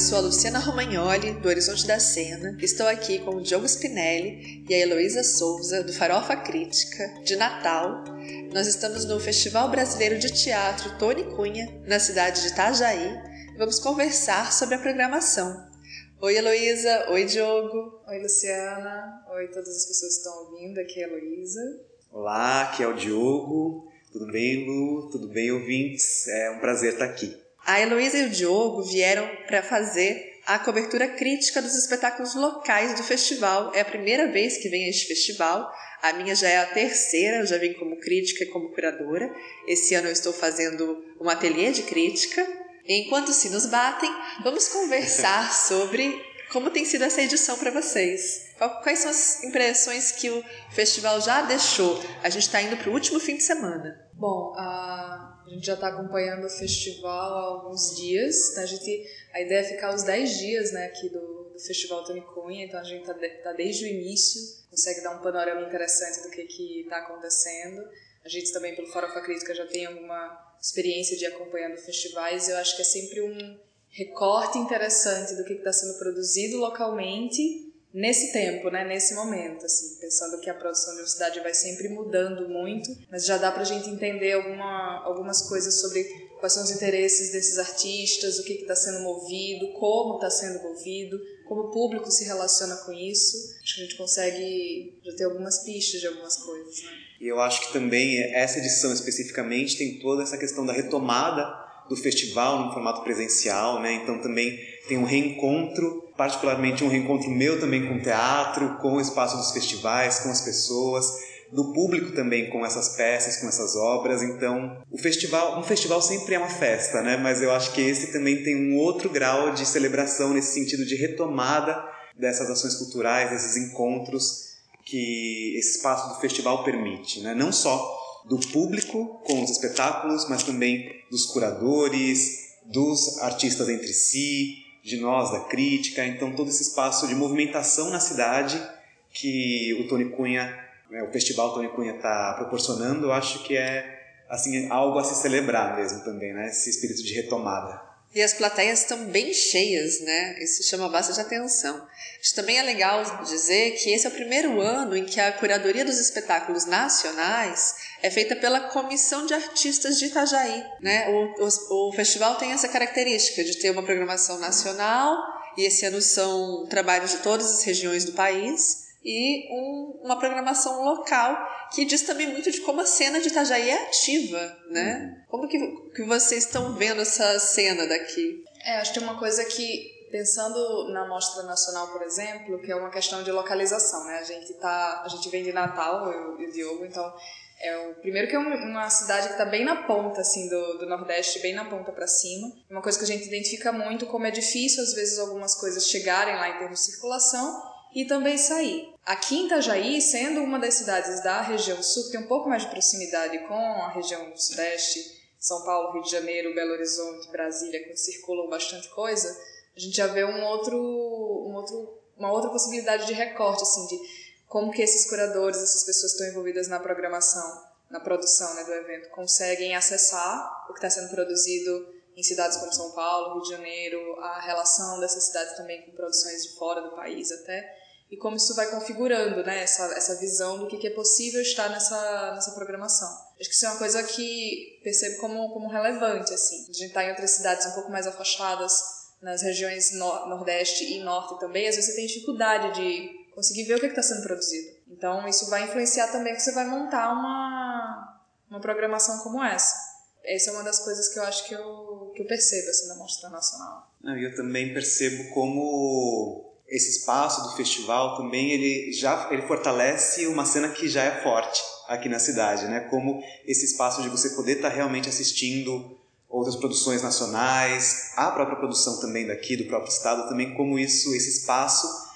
Eu sou a Luciana Romagnoli, do Horizonte da Cena. Estou aqui com o Diogo Spinelli e a Heloísa Souza, do Farofa Crítica, de Natal. Nós estamos no Festival Brasileiro de Teatro Tony Cunha, na cidade de Itajaí, e vamos conversar sobre a programação. Oi, Heloísa. Oi, Diogo. Oi, Luciana. Oi, todas as pessoas que estão ouvindo. Aqui é a Heloísa. Olá, aqui é o Diogo. Tudo bem, Lu? Tudo bem, ouvintes? É um prazer estar aqui. A Heloísa e o Diogo vieram para fazer a cobertura crítica dos espetáculos locais do festival. É a primeira vez que vem a este festival. A minha já é a terceira, eu já vim como crítica e como curadora. Esse ano eu estou fazendo um ateliê de crítica. Enquanto se nos batem, vamos conversar sobre como tem sido essa edição para vocês. Quais são as impressões que o festival já deixou? A gente está indo para o último fim de semana. Bom, a a gente já está acompanhando o festival há alguns dias. A, gente, a ideia é ficar os 10 dias né, aqui do, do Festival Tony Cunha, então a gente está tá desde o início, consegue dar um panorama interessante do que está acontecendo. A gente também, pelo Farofa Crítica, já tem alguma experiência de acompanhando festivais. Eu acho que é sempre um recorte interessante do que está sendo produzido localmente nesse tempo, né, nesse momento, assim, pensando que a produção de uma cidade vai sempre mudando muito, mas já dá para a gente entender alguma, algumas coisas sobre quais são os interesses desses artistas, o que está sendo movido, como está sendo movido, como o público se relaciona com isso. Acho que a gente consegue já ter algumas pistas de algumas coisas. Né? E eu acho que também essa edição especificamente tem toda essa questão da retomada do festival no formato presencial, né? Então também tem um reencontro, particularmente um reencontro meu também com o teatro, com o espaço dos festivais, com as pessoas, do público também com essas peças, com essas obras. Então, o festival, um festival sempre é uma festa, né? Mas eu acho que esse também tem um outro grau de celebração nesse sentido de retomada dessas ações culturais, desses encontros que esse espaço do festival permite, né? Não só do público com os espetáculos, mas também dos curadores, dos artistas entre si, de nós da crítica. Então, todo esse espaço de movimentação na cidade que o Tony Cunha, né, o Festival Tony Cunha está proporcionando, eu acho que é assim algo a se celebrar mesmo também, né? Esse espírito de retomada. E as plateias estão bem cheias, né? Isso chama bastante atenção. Acho também é legal dizer que esse é o primeiro ano em que a curadoria dos espetáculos nacionais é feita pela Comissão de Artistas de Itajaí. Né? O, o, o festival tem essa característica de ter uma programação nacional, e esse ano são trabalhos de todas as regiões do país, e um, uma programação local que diz também muito de como a cena de Itajaí é ativa, né? Uhum. Como que, que vocês estão vendo essa cena daqui? É, acho que tem uma coisa que pensando na mostra nacional, por exemplo, que é uma questão de localização, né? A gente tá, a gente vem de Natal, eu e o Diogo, então é o primeiro que é uma cidade que está bem na ponta assim do, do Nordeste, bem na ponta para cima. Uma coisa que a gente identifica muito como é difícil às vezes algumas coisas chegarem lá em termos de circulação e também sair. Aqui em Itajaí, sendo uma das cidades da região sul, que tem um pouco mais de proximidade com a região sudeste, São Paulo, Rio de Janeiro, Belo Horizonte, Brasília, que circulam bastante coisa, a gente já vê um outro, um outro, uma outra possibilidade de recorte, assim, de como que esses curadores, essas pessoas que estão envolvidas na programação, na produção né, do evento, conseguem acessar o que está sendo produzido em cidades como São Paulo, Rio de Janeiro, a relação dessas cidades também com produções de fora do país até, e como isso vai configurando né, essa, essa visão do que, que é possível estar nessa, nessa programação. Acho que isso é uma coisa que percebo como, como relevante, assim. A gente está em outras cidades um pouco mais afastadas, nas regiões no, Nordeste e Norte também, às vezes você tem dificuldade de conseguir ver o que está sendo produzido. Então, isso vai influenciar também que você vai montar uma, uma programação como essa. Essa é uma das coisas que eu acho que eu, que eu percebo assim, na Mostra Nacional. Eu também percebo como esse espaço do festival também ele já ele fortalece uma cena que já é forte aqui na cidade, né? Como esse espaço de você poder estar tá realmente assistindo outras produções nacionais, a própria produção também daqui do próprio estado também como isso esse espaço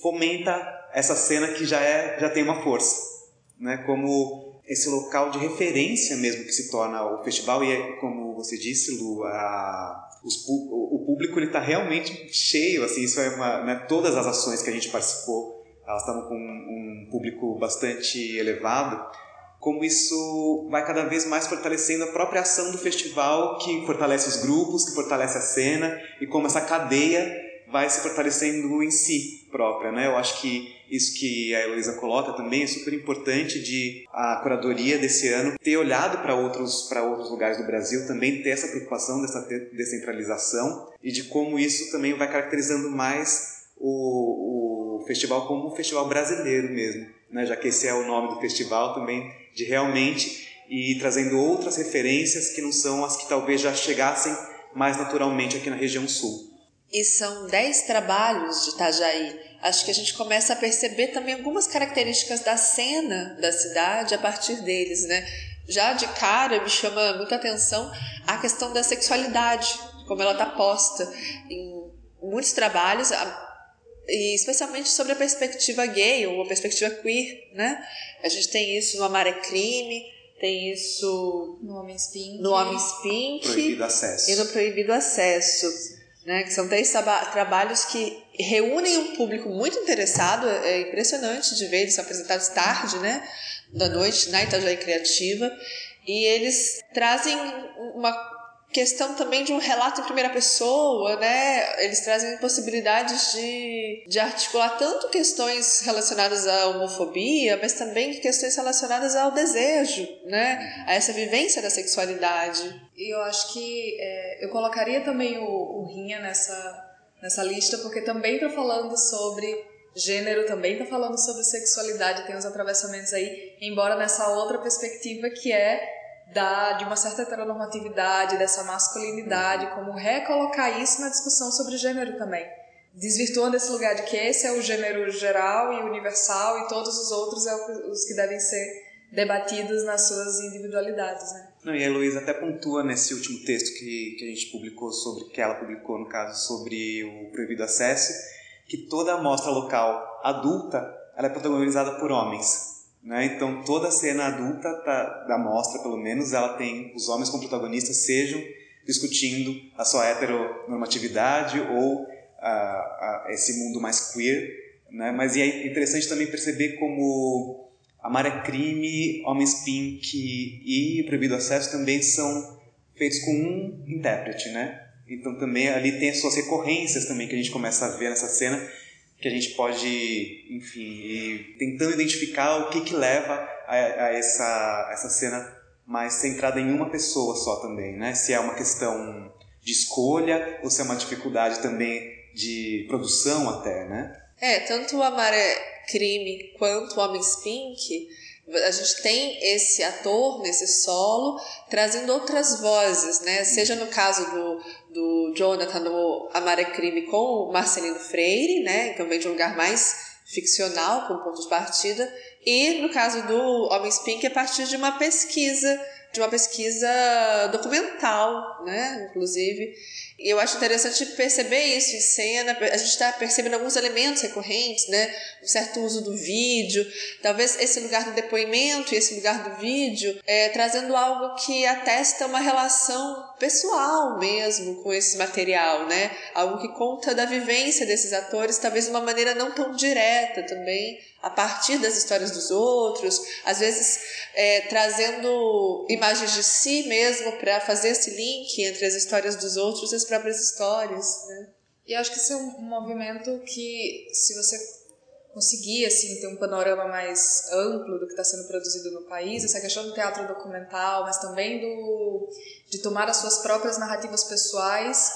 fomenta essa cena que já é já tem uma força, né? Como esse local de referência mesmo que se torna o festival. E é, como você disse, Lu, a os, o público ele está realmente cheio, assim, isso é uma, né, todas as ações que a gente participou, elas estavam com um público bastante elevado. Como isso vai cada vez mais fortalecendo a própria ação do festival, que fortalece os grupos, que fortalece a cena, e como essa cadeia vai se fortalecendo em si própria, né? Eu acho que isso que a Heloísa coloca também é super importante de a curadoria desse ano ter olhado para outros para outros lugares do Brasil, também ter essa preocupação dessa descentralização e de como isso também vai caracterizando mais o, o festival como um festival brasileiro mesmo, né? Já que esse é o nome do festival também de realmente e trazendo outras referências que não são as que talvez já chegassem mais naturalmente aqui na região sul. E são dez trabalhos de Itajaí. Acho que a gente começa a perceber também algumas características da cena da cidade a partir deles, né? Já de cara me chama muita atenção a questão da sexualidade, como ela está posta em muitos trabalhos, e especialmente sobre a perspectiva gay ou a perspectiva queer, né? A gente tem isso no Amar é Crime, tem isso no Homens Pink, no Homens Pink Proibido Acesso e no Proibido Acesso né? Que são três traba trabalhos que reúnem um público muito interessado, é impressionante de ver, eles são apresentados tarde, né? Da noite na Itajaí Criativa, e eles trazem uma questão também de um relato em primeira pessoa, né? Eles trazem possibilidades de, de articular tanto questões relacionadas à homofobia, mas também questões relacionadas ao desejo, né? A essa vivência da sexualidade. E eu acho que é, eu colocaria também o, o Rinha nessa, nessa lista, porque também está falando sobre gênero, também está falando sobre sexualidade, tem os atravessamentos aí, embora nessa outra perspectiva que é da, de uma certa heteronormatividade, dessa masculinidade, como recolocar isso na discussão sobre gênero também. Desvirtuando esse lugar de que esse é o gênero geral e universal e todos os outros é os que devem ser debatidos nas suas individualidades, né? Não, e a Heloísa até pontua nesse último texto que, que a gente publicou sobre, que ela publicou no caso sobre o proibido acesso, que toda a mostra local adulta ela é protagonizada por homens. Né? Então toda a cena adulta tá, da mostra, pelo menos, ela tem os homens como protagonistas, sejam discutindo a sua heteronormatividade ou a, a, esse mundo mais queer. Né? Mas é interessante também perceber como Amar é Crime, Homens Pink e Proibido Acesso também são feitos com um intérprete, né? Então também ali tem as suas recorrências também que a gente começa a ver nessa cena que a gente pode, enfim, ir tentando identificar o que que leva a, a essa, essa cena mais centrada em uma pessoa só também, né? Se é uma questão de escolha ou se é uma dificuldade também de produção até, né? É, tanto o Amar é Crime quanto o Homens Pink a gente tem esse ator nesse solo trazendo outras vozes, né? Seja no caso do, do Jonathan no Amar Crime com o Marcelino Freire, né? Então vem de um lugar mais ficcional, com ponto de partida, e no caso do Homens Pink, a partir de uma pesquisa, de uma pesquisa documental, né? Inclusive, e eu acho interessante perceber isso em cena, a gente está percebendo alguns elementos recorrentes, né? Um certo uso do vídeo, talvez esse lugar do depoimento e esse lugar do vídeo, é, trazendo algo que atesta uma relação pessoal mesmo com esse material, né? Algo que conta da vivência desses atores, talvez de uma maneira não tão direta também, a partir das histórias dos outros, às vezes é, trazendo imagens de si mesmo para fazer esse link entre as histórias dos outros e as próprias histórias. Né? E acho que esse é um movimento que, se você conseguir assim ter um panorama mais amplo do que está sendo produzido no país, essa questão do teatro documental, mas também do de tomar as suas próprias narrativas pessoais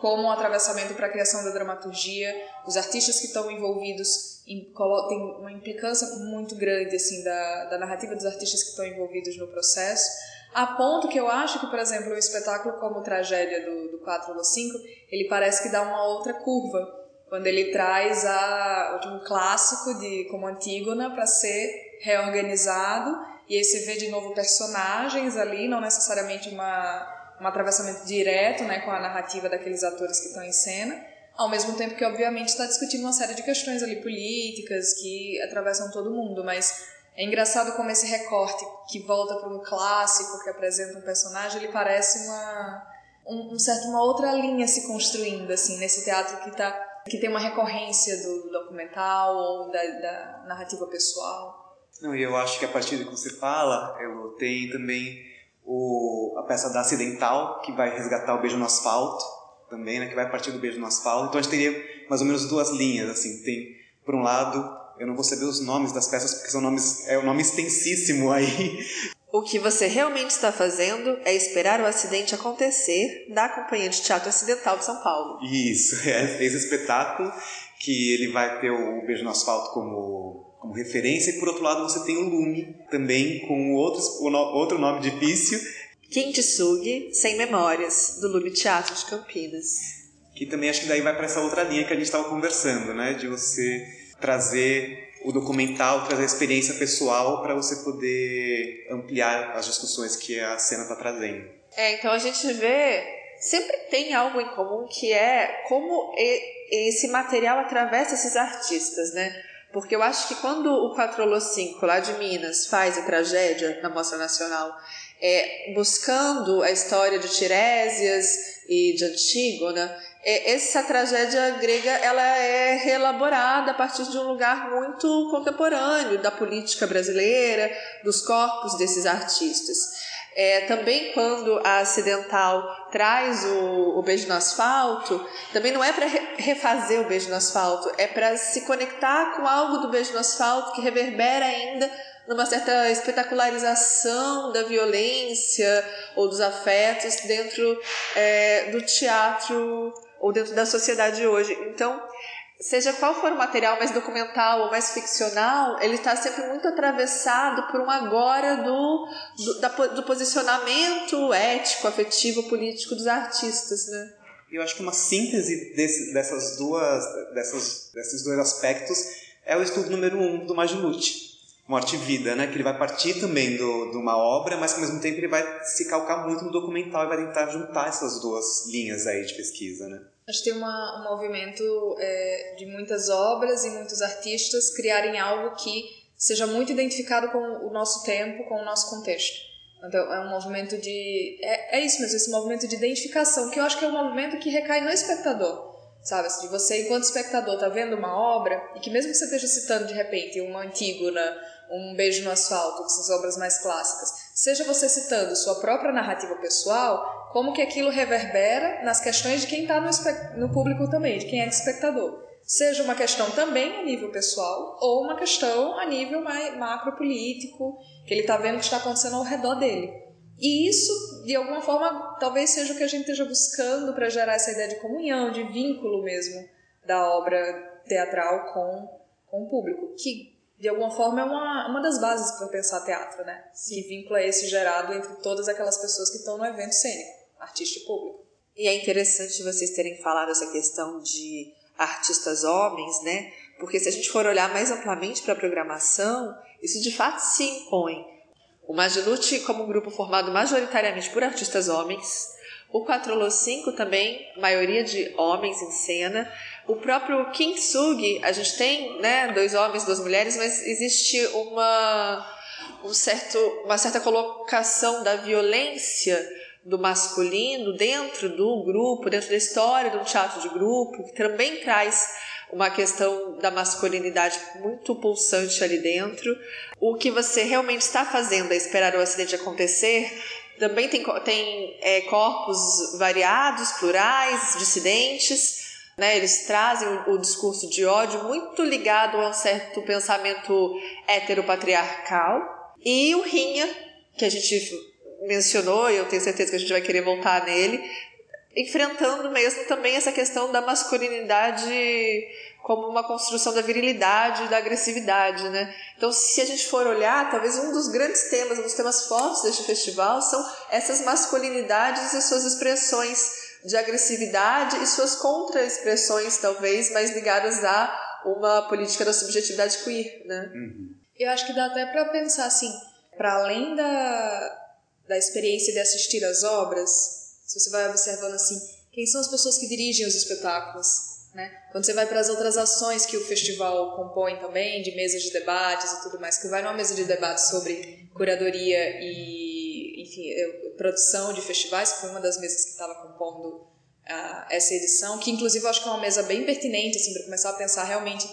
como um atravessamento para a criação da dramaturgia, os artistas que estão envolvidos tem uma implicância muito grande assim da, da narrativa dos artistas que estão envolvidos no processo, a ponto que eu acho que, por exemplo, o espetáculo como Tragédia do, do 4 no 5, ele parece que dá uma outra curva, quando ele traz a, um clássico de como Antígona para ser reorganizado, e aí você vê de novo personagens ali, não necessariamente uma, um atravessamento direto né, com a narrativa daqueles atores que estão em cena, ao mesmo tempo que, obviamente, está discutindo uma série de questões ali políticas que atravessam todo mundo, mas é engraçado como esse recorte que volta para um clássico que apresenta um personagem, ele parece uma um, um, certo uma outra linha se construindo assim nesse teatro que tá que tem uma recorrência do, do documental ou da, da narrativa pessoal. Não, e eu acho que a partir do que você fala, eu tem também o, a peça da Acidental, que vai resgatar o Beijo no Asfalto, também, né, que vai partir do Beijo no Asfalto. Então a gente teria mais ou menos duas linhas, assim, tem, por um lado, eu não vou saber os nomes das peças porque são nomes, é um nome extensíssimo aí. O que você realmente está fazendo é esperar o acidente acontecer da Companhia de Teatro Acidental de São Paulo. Isso, é esse espetáculo que ele vai ter o Beijo no Asfalto como, como referência e por outro lado você tem o Lume também com outros, outro nome difícil. Kintsugi Sem Memórias, do Lume Teatro de Campinas. Que também acho que daí vai para essa outra linha que a gente estava conversando, né? De você trazer o documental, trazer a experiência pessoal para você poder ampliar as discussões que a cena está trazendo. É, então a gente vê, sempre tem algo em comum que é como esse material atravessa esses artistas, né? Porque eu acho que quando o Quatrolo 5, lá de Minas, faz a tragédia na Mostra Nacional, é, buscando a história de Tiresias e de Antígona, essa tragédia grega ela é reelaborada a partir de um lugar muito contemporâneo da política brasileira, dos corpos desses artistas. É, também quando a Acidental traz o, o Beijo no Asfalto, também não é para refazer o Beijo no Asfalto, é para se conectar com algo do Beijo no Asfalto que reverbera ainda numa certa espetacularização da violência ou dos afetos dentro é, do teatro ou dentro da sociedade hoje. Então, seja qual for o material, mais documental ou mais ficcional, ele está sempre muito atravessado por um agora do, do, da, do posicionamento ético, afetivo, político dos artistas, né? Eu acho que uma síntese desse, dessas duas, dessas, desses dois aspectos é o estudo número um do Magilute, Morte e Vida, né? Que ele vai partir também do, de uma obra, mas que ao mesmo tempo ele vai se calcar muito no documental e vai tentar juntar essas duas linhas aí de pesquisa, né? Que tem uma, um movimento é, de muitas obras e muitos artistas criarem algo que seja muito identificado com o nosso tempo, com o nosso contexto. Então, é um movimento de... É, é isso mesmo, esse movimento de identificação, que eu acho que é um movimento que recai no espectador sabe? De você, enquanto espectador, tá vendo uma obra e que mesmo que você esteja citando de repente uma Antígona, um Beijo no Asfalto, que são as obras mais clássicas, seja você citando sua própria narrativa pessoal, como que aquilo reverbera nas questões de quem está no, no público também, de quem é espectador. Seja uma questão também a nível pessoal ou uma questão a nível macro-político, que ele está vendo o que está acontecendo ao redor dele. E isso, de alguma forma, talvez seja o que a gente esteja buscando para gerar essa ideia de comunhão, de vínculo mesmo da obra teatral com, com o público, que de alguma forma é uma, uma das bases para pensar teatro, né? Sim. Que vínculo é esse gerado entre todas aquelas pessoas que estão no evento cênico, artista e público. E é interessante vocês terem falado essa questão de artistas homens, né? Porque se a gente for olhar mais amplamente para a programação, isso de fato se impõe. O Magilute como um grupo formado majoritariamente por artistas homens, o Quatrolo 5 também, maioria de homens em cena, o próprio Kintsugi, a gente tem né, dois homens, duas mulheres, mas existe uma, um certo, uma certa colocação da violência do masculino dentro do grupo, dentro da história de um teatro de grupo, que também traz uma questão da masculinidade muito pulsante ali dentro. O que você realmente está fazendo é esperar o acidente acontecer. Também tem, tem é, corpos variados, plurais, dissidentes né? Eles trazem o, o discurso de ódio muito ligado a um certo pensamento heteropatriarcal. E o Rinha, que a gente mencionou, e eu tenho certeza que a gente vai querer voltar nele, enfrentando mesmo também essa questão da masculinidade como uma construção da virilidade, da agressividade, né? Então, se a gente for olhar, talvez um dos grandes temas, um dos temas fortes deste festival são essas masculinidades e suas expressões de agressividade e suas contra-expressões, talvez, mais ligadas a uma política da subjetividade queer, né? Uhum. Eu acho que dá até para pensar assim, para além da, da experiência de assistir às obras, se você vai observando assim, quem são as pessoas que dirigem os espetáculos, né? Quando você vai para as outras ações que o festival compõe também, de mesas de debates e tudo mais, que vai numa mesa de debate sobre curadoria e, enfim, produção de festivais, que foi uma das mesas que estava compondo uh, essa edição, que inclusive eu acho que é uma mesa bem pertinente assim, para começar a pensar realmente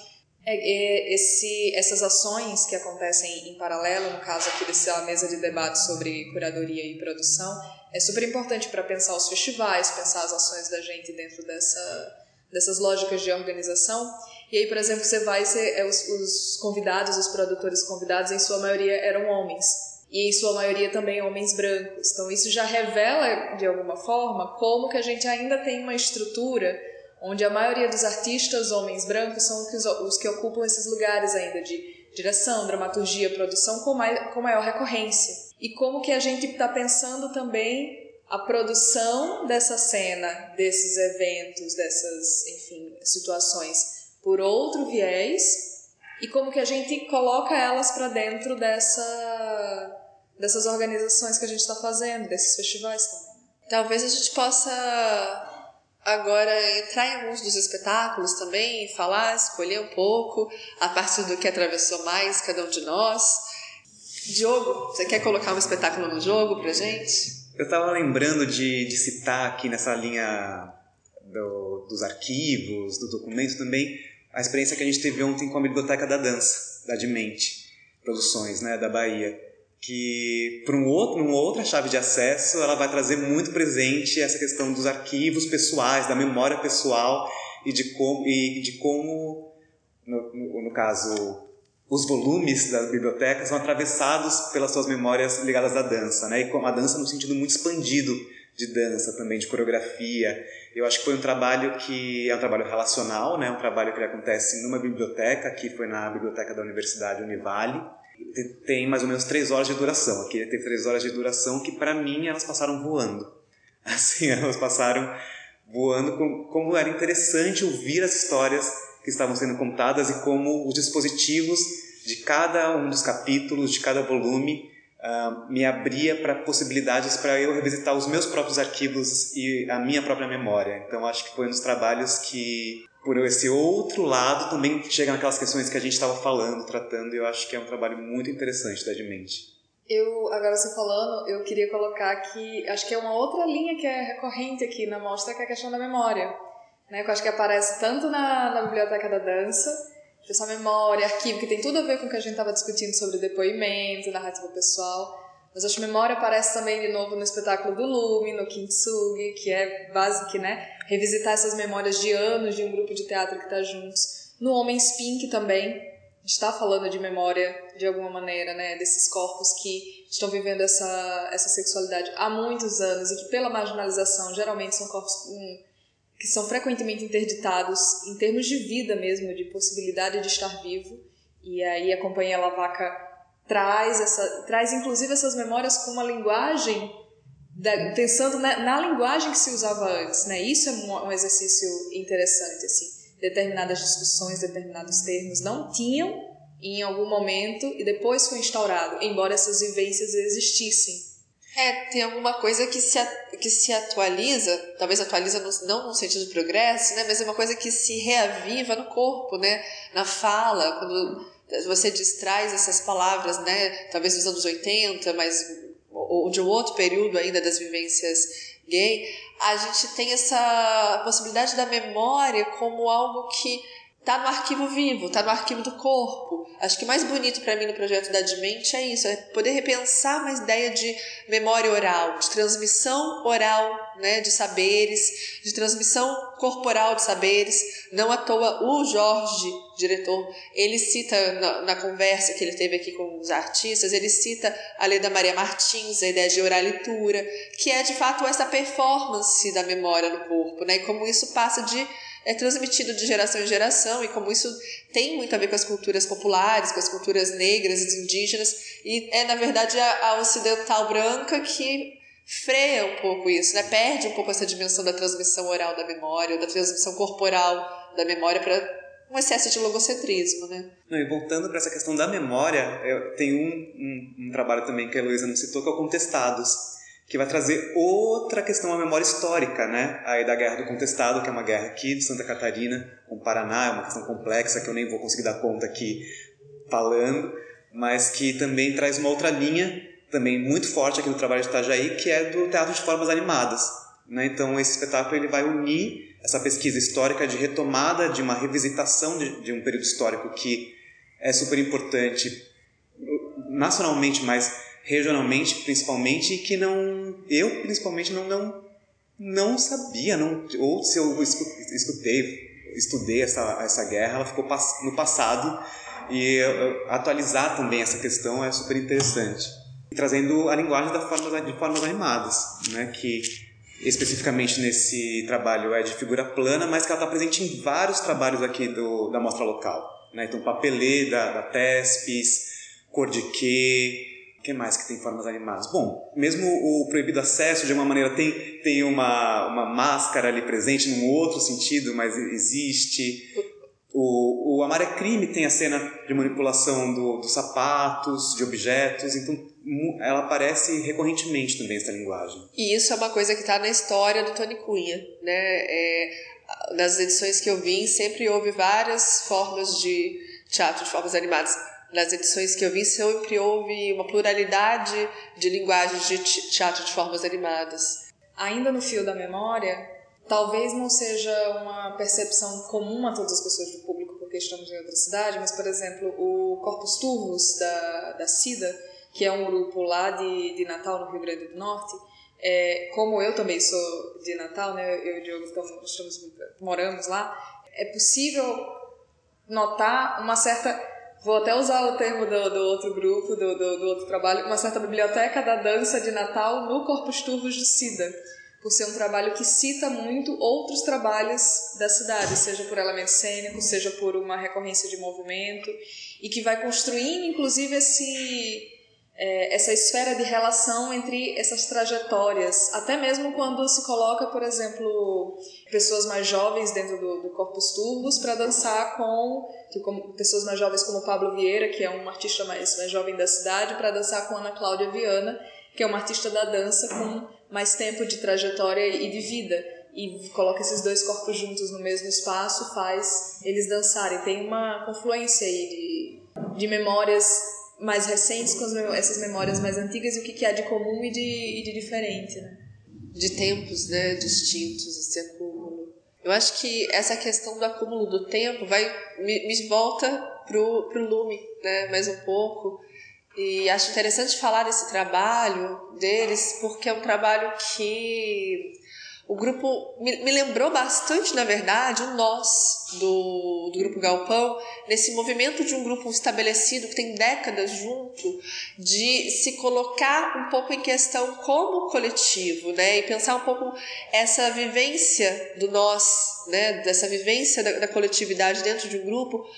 É, é, esse, essas ações que acontecem em paralelo, no caso aqui dessa mesa de debate sobre curadoria e produção, é super importante para pensar os festivais, pensar as ações da gente dentro dessa, dessas lógicas de organização. E aí, por exemplo, você vai ser é, os, os convidados, os produtores convidados, em sua maioria eram homens e em sua maioria também homens brancos. Então isso já revela de alguma forma como que a gente ainda tem uma estrutura onde a maioria dos artistas homens brancos são os que ocupam esses lugares ainda de direção, dramaturgia, produção com, com maior recorrência. E como que a gente está pensando também a produção dessa cena, desses eventos, dessas, enfim, situações por outro viés e como que a gente coloca elas para dentro dessa dessas organizações que a gente está fazendo, desses festivais também. Talvez a gente possa Agora, entrar em alguns dos espetáculos também, falar, escolher um pouco, a partir do que atravessou mais cada um de nós. Diogo, você quer colocar um espetáculo no jogo pra gente? Eu estava lembrando de, de citar aqui nessa linha do, dos arquivos, do documento também, a experiência que a gente teve ontem com a Biblioteca da Dança, da Dimente Produções, né, da Bahia que para um outro, uma outra chave de acesso, ela vai trazer muito presente essa questão dos arquivos pessoais, da memória pessoal e de como, e de como no, no, no caso, os volumes das bibliotecas são atravessados pelas suas memórias ligadas à dança, né? E com a dança no sentido muito expandido de dança também, de coreografia. Eu acho que foi um trabalho que é um trabalho relacional, né? Um trabalho que acontece numa biblioteca, que foi na biblioteca da Universidade Univale tem mais ou menos três horas de duração. Aqui ele tem três horas de duração que, para mim, elas passaram voando. Assim, elas passaram voando, como era interessante ouvir as histórias que estavam sendo contadas e como os dispositivos de cada um dos capítulos, de cada volume, uh, me abria para possibilidades para eu revisitar os meus próprios arquivos e a minha própria memória. Então, acho que foi um dos trabalhos que por esse outro lado também chega naquelas questões que a gente estava falando, tratando, e eu acho que é um trabalho muito interessante da Demente. Eu, agora você falando, eu queria colocar que acho que é uma outra linha que é recorrente aqui na mostra, que é a questão da memória. Né? Que eu acho que aparece tanto na, na Biblioteca da Dança, essa memória, arquivo, que tem tudo a ver com o que a gente estava discutindo sobre depoimento, narrativa pessoal. Mas acho que memória aparece também de novo no espetáculo do Lume, no Kintsugi, que é básico, né? revisitar essas memórias de anos de um grupo de teatro que está juntos. No Homens Pink também, a gente está falando de memória de alguma maneira, né, desses corpos que estão vivendo essa, essa sexualidade há muitos anos e que pela marginalização geralmente são corpos um, que são frequentemente interditados em termos de vida mesmo, de possibilidade de estar vivo. E aí a Companhia Lavaca traz essa traz inclusive essas memórias com uma linguagem da, pensando na, na, linguagem que se usava antes, né? Isso é um, um, exercício interessante, assim. Determinadas discussões, determinados termos não tinham em algum momento e depois foi instaurado, embora essas vivências existissem. É, tem alguma coisa que se, que se atualiza, talvez atualiza no, não no sentido de progresso, né? Mas é uma coisa que se reaviva no corpo, né? Na fala, quando você distrai essas palavras, né? Talvez dos anos 80, mas ou de um outro período ainda das vivências gay, a gente tem essa possibilidade da memória como algo que tá no arquivo vivo, tá no arquivo do corpo. Acho que mais bonito para mim no projeto da Dimente é isso, é poder repensar uma ideia de memória oral, de transmissão oral, né, de saberes, de transmissão corporal de saberes. Não à toa o Jorge, diretor, ele cita na, na conversa que ele teve aqui com os artistas, ele cita a lei da Maria Martins, a ideia de oralitura, que é de fato essa performance da memória no corpo, né, e como isso passa de é transmitido de geração em geração e como isso tem muito a ver com as culturas populares, com as culturas negras indígenas e é na verdade a, a ocidental branca que freia um pouco isso, né? Perde um pouco essa dimensão da transmissão oral da memória, ou da transmissão corporal da memória para um excesso de logocentrismo, né? Não, e voltando para essa questão da memória, eu, tem um, um, um trabalho também que a Heloísa não citou, que é o Contestados, que vai trazer outra questão, a memória histórica, né? Aí da Guerra do Contestado, que é uma guerra aqui de Santa Catarina com o Paraná, é uma questão complexa que eu nem vou conseguir dar conta aqui falando, mas que também traz uma outra linha, também muito forte aqui no trabalho de Itajaí, que é do teatro de formas animadas. Né? Então, esse espetáculo ele vai unir essa pesquisa histórica de retomada de uma revisitação de, de um período histórico que é super importante nacionalmente, mas regionalmente principalmente, e que não eu principalmente não não não sabia, não ou se eu escutei, estudei essa essa guerra, ela ficou no passado e atualizar também essa questão é super interessante. Trazendo a linguagem da forma, de formas animadas, né, que especificamente nesse trabalho é de figura plana, mas que ela está presente em vários trabalhos aqui do, da mostra local. Né? Então, papelê da, da Tespes, cor de quê, que mais que tem formas animadas? Bom, mesmo o proibido acesso, de uma maneira, tem, tem uma, uma máscara ali presente num outro sentido, mas existe. O, o Amar é Crime tem a cena de manipulação do, dos sapatos, de objetos, então ela aparece recorrentemente também essa linguagem. E isso é uma coisa que está na história do Tony Cunha, né? É, nas edições que eu vi sempre houve várias formas de teatro de formas animadas. Nas edições que eu vi sempre houve uma pluralidade de linguagens de teatro de formas animadas. Ainda no fio da memória, talvez não seja uma percepção comum a todas as pessoas do público porque estamos em outra cidade, mas por exemplo, o Corpus Turvos da, da CIDA que é um grupo lá de, de Natal, no Rio Grande do Norte. É, como eu também sou de Natal, né, eu e o Diogo estamos, moramos lá, é possível notar uma certa vou até usar o termo do, do outro grupo, do, do, do, outro trabalho, uma certa biblioteca da dança de Natal no Corpus Turvos de Cida, por ser um trabalho que cita muito outros trabalhos da cidade, seja por elementos cênicos, seja por uma recorrência de movimento, e que vai construindo, inclusive, esse é, essa esfera de relação entre essas trajetórias, até mesmo quando se coloca, por exemplo, pessoas mais jovens dentro do, do Corpus Turbos para dançar com, com, pessoas mais jovens como Pablo Vieira, que é um artista mais, mais jovem da cidade, para dançar com Ana Cláudia Viana, que é uma artista da dança com mais tempo de trajetória e de vida. E coloca esses dois corpos juntos no mesmo espaço, faz eles dançarem. Tem uma confluência aí de, de memórias mais recentes com essas memórias mais antigas e o que, que há de comum e de, e de diferente, né? De tempos, né, distintos, esse acúmulo. Eu acho que essa questão do acúmulo do tempo vai me, me volta pro, pro Lume, né, mais um pouco. E acho interessante falar desse trabalho deles, porque é um trabalho que o grupo me, me, lembrou bastante, na verdade, o nós do, do Grupo Galpão, nesse movimento de um grupo estabelecido que tem décadas junto, de se colocar um pouco em questão como coletivo, né? E pensar um pouco essa vivência do nós, né? Dessa vivência da, da coletividade dentro de um grupo,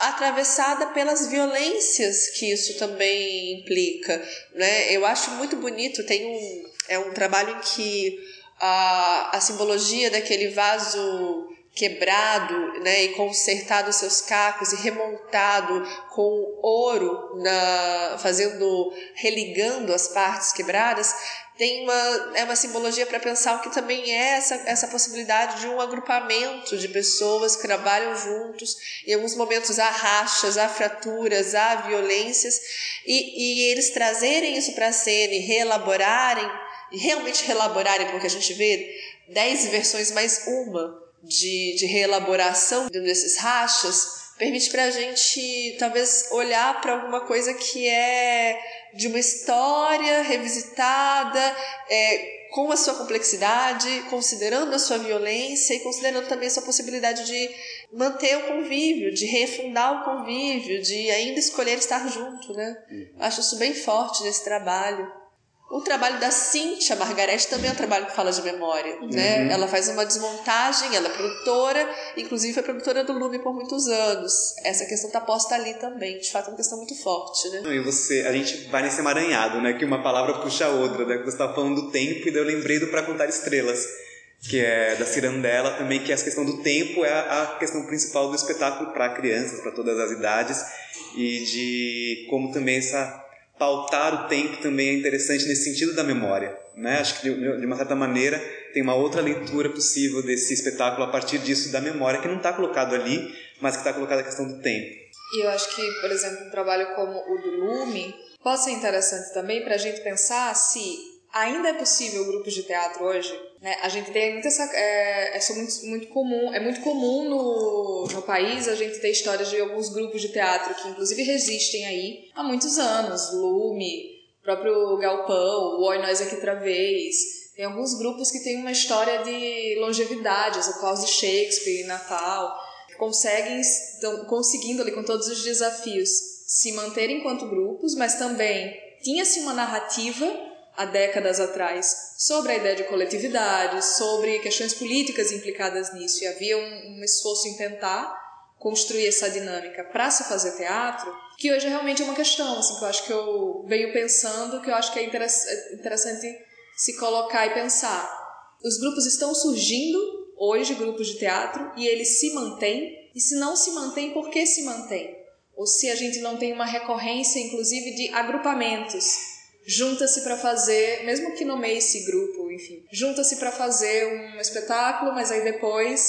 atravessada pelas violências que isso também implica, né? Eu acho muito bonito, tem um é um trabalho em que a, a simbologia daquele vaso quebrado né, e consertado seus cacos e remontado com ouro na fazendo religando as partes quebradas tem uma é uma simbologia para pensar o que também é essa, essa possibilidade de um agrupamento de pessoas que trabalham juntos em alguns momentos há rachas há fraturas há violências e, e eles trazerem isso para a cena e reelaborarem e realmente reelaborarem, porque a gente vê dez versões mais uma de, de reelaboração desses rachas, permite para a gente talvez olhar para alguma coisa que é de uma história revisitada, é, com a sua complexidade, considerando a sua violência e considerando também a sua possibilidade de manter o convívio, de refundar o convívio, de ainda escolher estar junto, né? Uhum. Acho isso bem forte nesse trabalho. O trabalho da Cíntia Margarete também é um trabalho que fala de memória, uhum. né? Ela faz uma desmontagem, ela é produtora, inclusive foi produtora do Lume por muitos anos. Essa questão está posta ali também, de fato é uma questão muito forte, né? E você, a gente vai nesse emaranhado, né? Que uma palavra puxa a outra, né? Você estava falando do tempo e daí eu lembrei do Pra Contar Estrelas, que é da Cirandela também, que é a questão do tempo é a questão principal do espetáculo para crianças, para todas as idades, e de como também essa pautar o tempo também é interessante nesse sentido da memória. Né? Acho que, de uma certa maneira, tem uma outra leitura possível desse espetáculo a partir disso da memória, que não está colocado ali, mas que está colocada a questão do tempo. E eu acho que, por exemplo, um trabalho como o do Lume pode ser interessante também para a gente pensar se ainda é possível grupos de teatro hoje? Né? A gente tem muito essa. É, é muito, muito comum, é muito comum no, no país a gente ter histórias de alguns grupos de teatro que, inclusive, resistem aí há muitos anos. Lume, próprio Galpão, Oi Nós Aqui Outra Vez. Tem alguns grupos que têm uma história de longevidade, o Claus de Shakespeare, Natal, que conseguem, estão conseguindo ali com todos os desafios se manter enquanto grupos, mas também tinha-se uma narrativa há décadas atrás sobre a ideia de coletividade, sobre questões políticas implicadas nisso, e havia um, um esforço em tentar construir essa dinâmica para se fazer teatro, que hoje é realmente uma questão, assim, que eu acho que eu venho pensando, que eu acho que é interessante se colocar e pensar. Os grupos estão surgindo hoje, grupos de teatro, e eles se mantêm, e se não se mantêm, por que se mantêm? Ou se a gente não tem uma recorrência, inclusive, de agrupamentos junta-se para fazer, mesmo que nomeie esse grupo, enfim, junta-se para fazer um espetáculo, mas aí depois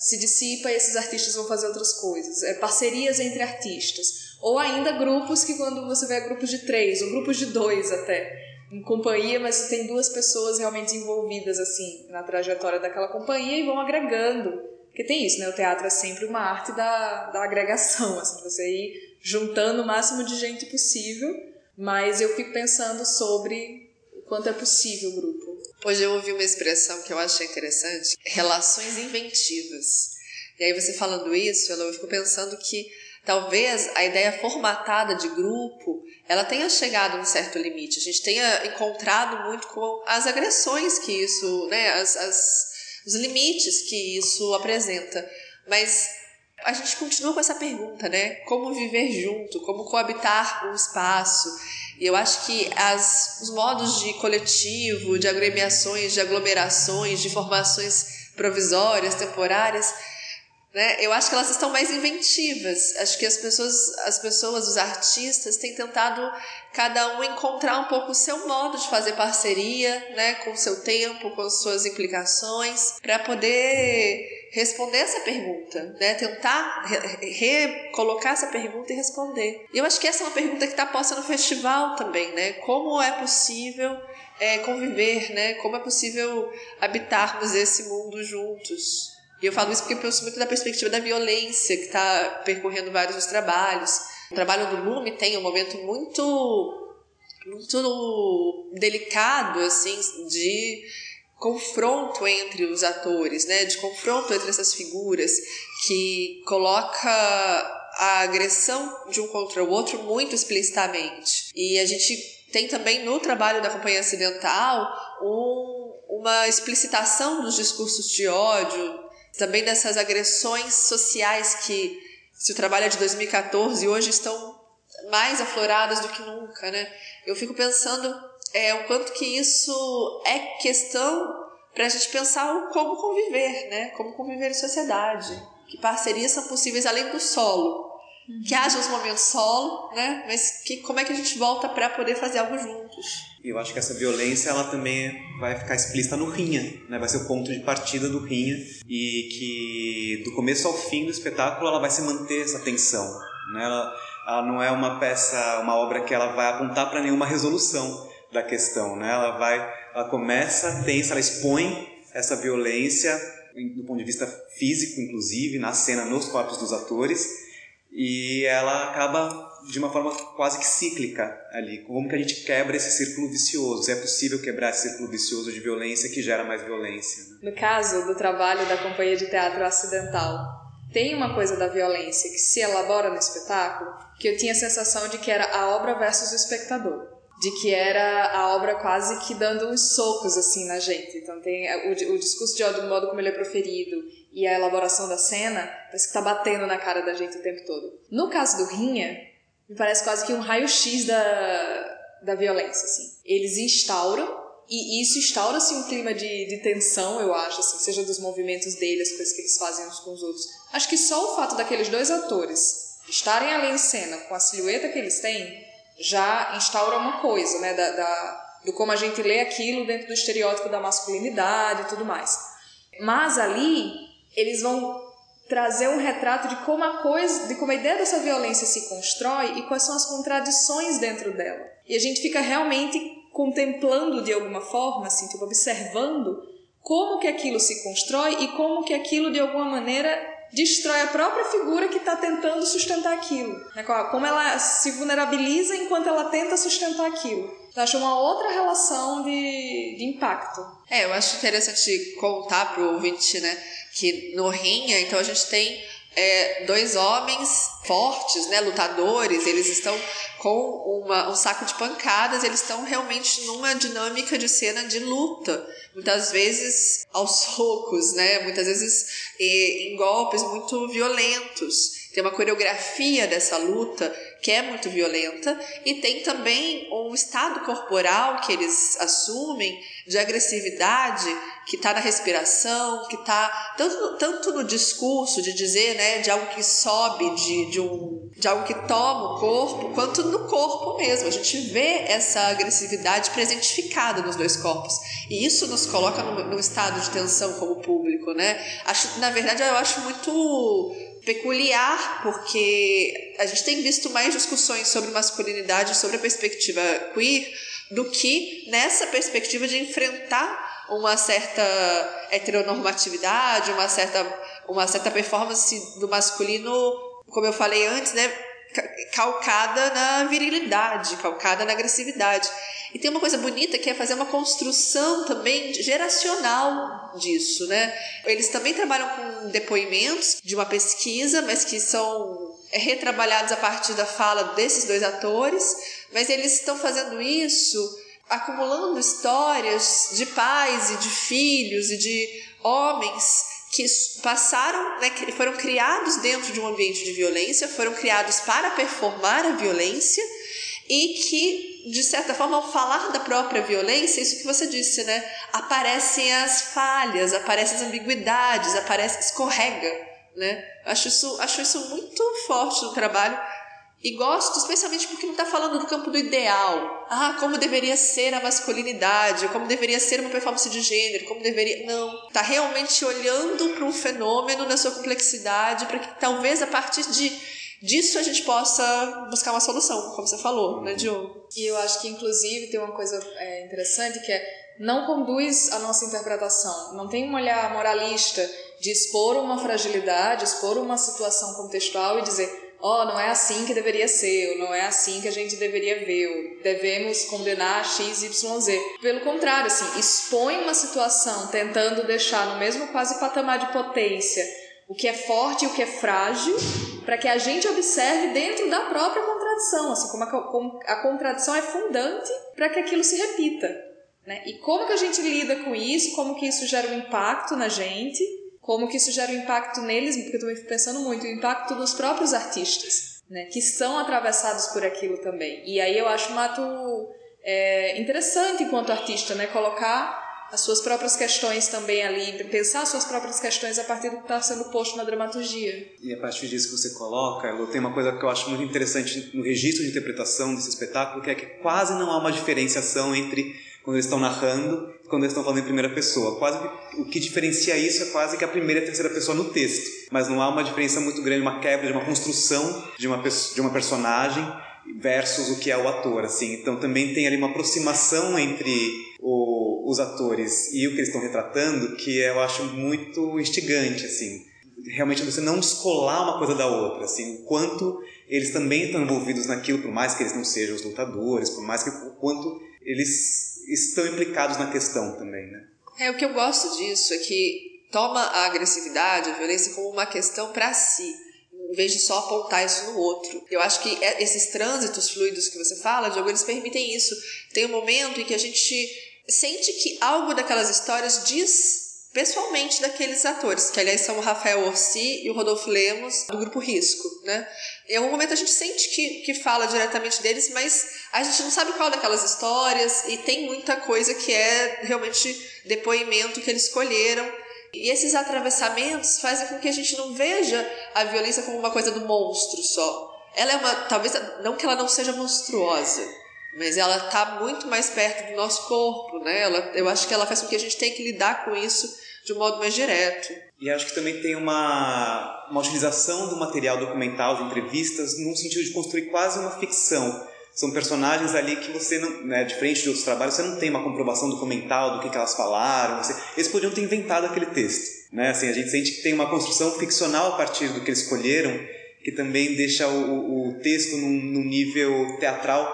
se dissipa e esses artistas vão fazer outras coisas. É parcerias entre artistas. Ou ainda grupos que quando você vê grupos de três, ou grupos de dois até, em companhia, mas tem duas pessoas realmente envolvidas assim na trajetória daquela companhia e vão agregando. Porque tem isso, né? O teatro é sempre uma arte da, da agregação, assim, você ir juntando o máximo de gente possível mas eu fico pensando sobre o quanto é possível o grupo. Hoje eu ouvi uma expressão que eu achei interessante: relações inventivas. E aí você falando isso, eu fico pensando que talvez a ideia formatada de grupo ela tenha chegado a um certo limite. A gente tenha encontrado muito com as agressões que isso, né, as, as, os limites que isso apresenta. Mas a gente continua com essa pergunta, né? Como viver junto, como coabitar um espaço. E eu acho que as, os modos de coletivo, de agremiações, de aglomerações, de formações provisórias, temporárias, né? Eu acho que elas estão mais inventivas. Acho que as pessoas, as pessoas, os artistas têm tentado cada um encontrar um pouco o seu modo de fazer parceria, né, com o seu tempo, com as suas implicações, para poder responder essa pergunta, né? Tentar recolocar essa pergunta e responder. E eu acho que essa é uma pergunta que está posta no festival também, né? Como é possível é, conviver, né? Como é possível habitarmos esse mundo juntos? E eu falo isso porque eu penso muito da perspectiva da violência que está percorrendo vários dos trabalhos. O trabalho do Lume tem um momento muito muito delicado assim de confronto entre os atores, né, de confronto entre essas figuras que coloca a agressão de um contra o outro muito explicitamente. E a gente tem também no trabalho da Companhia Ocidental um, uma explicitação dos discursos de ódio, também dessas agressões sociais que, se o trabalho é de 2014, hoje estão mais afloradas do que nunca, né? Eu fico pensando é, o quanto que isso é questão para a gente pensar o como conviver, né? Como conviver em sociedade. Que parcerias são possíveis além do solo. Uhum. Que haja os momentos solo, né? Mas que, como é que a gente volta para poder fazer algo juntos? E eu acho que essa violência ela também vai ficar explícita no Rinha, né? Vai ser o ponto de partida do Rinha e que do começo ao fim do espetáculo ela vai se manter essa tensão, né? Ela, ela não é uma peça, uma obra que ela vai apontar para nenhuma resolução da questão, né? Ela vai, ela começa tensa, ela expõe essa violência do ponto de vista físico, inclusive na cena, nos corpos dos atores, e ela acaba de uma forma quase que cíclica ali. Como que a gente quebra esse círculo vicioso? É possível quebrar esse círculo vicioso de violência que gera mais violência? Né? No caso do trabalho da Companhia de Teatro Acidental, tem uma coisa da violência que se elabora no espetáculo que eu tinha a sensação de que era a obra versus o espectador. De que era a obra quase que dando uns socos assim na gente. Então tem o, o discurso de ódio, do modo como ele é proferido e a elaboração da cena, parece que tá batendo na cara da gente o tempo todo. No caso do Rinha, me parece quase que um raio-x da, da violência, assim. Eles instauram, e isso instaura-se um clima de, de tensão, eu acho, assim, seja dos movimentos deles, as coisas que eles fazem uns com os outros. Acho que só o fato daqueles dois atores estarem ali em cena com a silhueta que eles têm já instaura uma coisa, né, da, da, do como a gente lê aquilo dentro do estereótipo da masculinidade e tudo mais. Mas ali, eles vão trazer um retrato de como a coisa, de como a ideia dessa violência se constrói e quais são as contradições dentro dela. E a gente fica realmente contemplando de alguma forma, assim, tipo, observando como que aquilo se constrói e como que aquilo de alguma maneira destrói a própria figura que está tentando sustentar aquilo. Né? Como ela se vulnerabiliza enquanto ela tenta sustentar aquilo. Eu acho uma outra relação de, de impacto. É, eu acho interessante contar para o ouvinte, né, que no Rinha, então a gente tem é, dois homens fortes, né, lutadores, eles estão com uma, um saco de pancadas, eles estão realmente numa dinâmica de cena de luta, muitas vezes aos socos, né, muitas vezes em golpes muito violentos. Tem uma coreografia dessa luta que é muito violenta e tem também um estado corporal que eles assumem de agressividade que está na respiração, que está tanto, tanto no discurso de dizer, né, de algo que sobe, de, de, um, de algo que toma o corpo, quanto no corpo mesmo. A gente vê essa agressividade presentificada nos dois corpos. E isso nos coloca num, num estado de tensão como público, né? Acho, na verdade, eu acho muito peculiar, porque a gente tem visto mais discussões sobre masculinidade, sobre a perspectiva queer, do que nessa perspectiva de enfrentar uma certa heteronormatividade, uma certa, uma certa performance do masculino, como eu falei antes, né? calcada na virilidade, calcada na agressividade. E tem uma coisa bonita que é fazer uma construção também geracional disso, né? Eles também trabalham com depoimentos de uma pesquisa, mas que são retrabalhados a partir da fala desses dois atores, mas eles estão fazendo isso acumulando histórias de pais e de filhos e de homens que passaram, né, que foram criados dentro de um ambiente de violência, foram criados para performar a violência e que, de certa forma, ao falar da própria violência, isso que você disse, né, aparecem as falhas, aparecem as ambiguidades, aparece, escorrega, né? Acho isso, acho isso muito forte no trabalho e gosto especialmente porque não está falando do campo do ideal. Ah, como deveria ser a masculinidade, como deveria ser uma performance de gênero, como deveria. Não. Está realmente olhando para um fenômeno na sua complexidade, para que talvez a partir de, disso a gente possa buscar uma solução, como você falou, né, Diogo? E eu acho que, inclusive, tem uma coisa é, interessante que é não conduz a nossa interpretação. Não tem um olhar moralista de expor uma fragilidade, expor uma situação contextual e dizer oh, não é assim que deveria ser, ou não é assim que a gente deveria ver, ou devemos condenar X, Y, Z. Pelo contrário, assim, expõe uma situação tentando deixar no mesmo quase patamar de potência o que é forte e o que é frágil, para que a gente observe dentro da própria contradição, assim, como a, como a contradição é fundante para que aquilo se repita. Né? E como que a gente lida com isso, como que isso gera um impacto na gente, como que isso gera um impacto neles, porque eu também fico pensando muito, o impacto dos próprios artistas, né, que são atravessados por aquilo também. E aí eu acho um ato é, interessante enquanto artista, né, colocar as suas próprias questões também ali, pensar as suas próprias questões a partir do que está sendo posto na dramaturgia. E a partir disso que você coloca, tem uma coisa que eu acho muito interessante no registro de interpretação desse espetáculo, que é que quase não há uma diferenciação entre quando eles estão narrando quando eles estão falando em primeira pessoa. Quase que, o que diferencia isso é quase que a primeira e a terceira pessoa no texto. Mas não há uma diferença muito grande, uma quebra de uma construção de uma, de uma personagem versus o que é o ator, assim. Então também tem ali uma aproximação entre o, os atores e o que eles estão retratando que eu acho muito instigante, assim. Realmente você não descolar uma coisa da outra, assim, o quanto eles também estão envolvidos naquilo, por mais que eles não sejam os lutadores, por mais que o quanto eles estão implicados na questão também, né? É, o que eu gosto disso é que toma a agressividade, a violência como uma questão para si, em vez de só apontar isso no outro. Eu acho que é, esses trânsitos fluidos que você fala, Diogo, eles permitem isso. Tem um momento em que a gente sente que algo daquelas histórias diz pessoalmente daqueles atores, que aliás são o Rafael Orsi e o Rodolfo Lemos, do grupo Risco, né? Em algum momento a gente sente que, que fala diretamente deles, mas a gente não sabe qual daquelas histórias e tem muita coisa que é realmente depoimento que eles escolheram. E esses atravessamentos fazem com que a gente não veja a violência como uma coisa do monstro só. Ela é uma, talvez, não que ela não seja monstruosa, mas ela está muito mais perto do nosso corpo, né? Ela, eu acho que ela faz com que a gente tenha que lidar com isso de um modo mais direto. E acho que também tem uma, uma utilização do material documental, de entrevistas, num sentido de construir quase uma ficção são personagens ali que você não, né, diferente de outros trabalhos, você não tem uma comprovação documental do que, que elas falaram. Você, eles podiam ter inventado aquele texto, né? Assim, a gente sente que tem uma construção ficcional a partir do que eles escolheram, que também deixa o, o texto num, num, nível teatral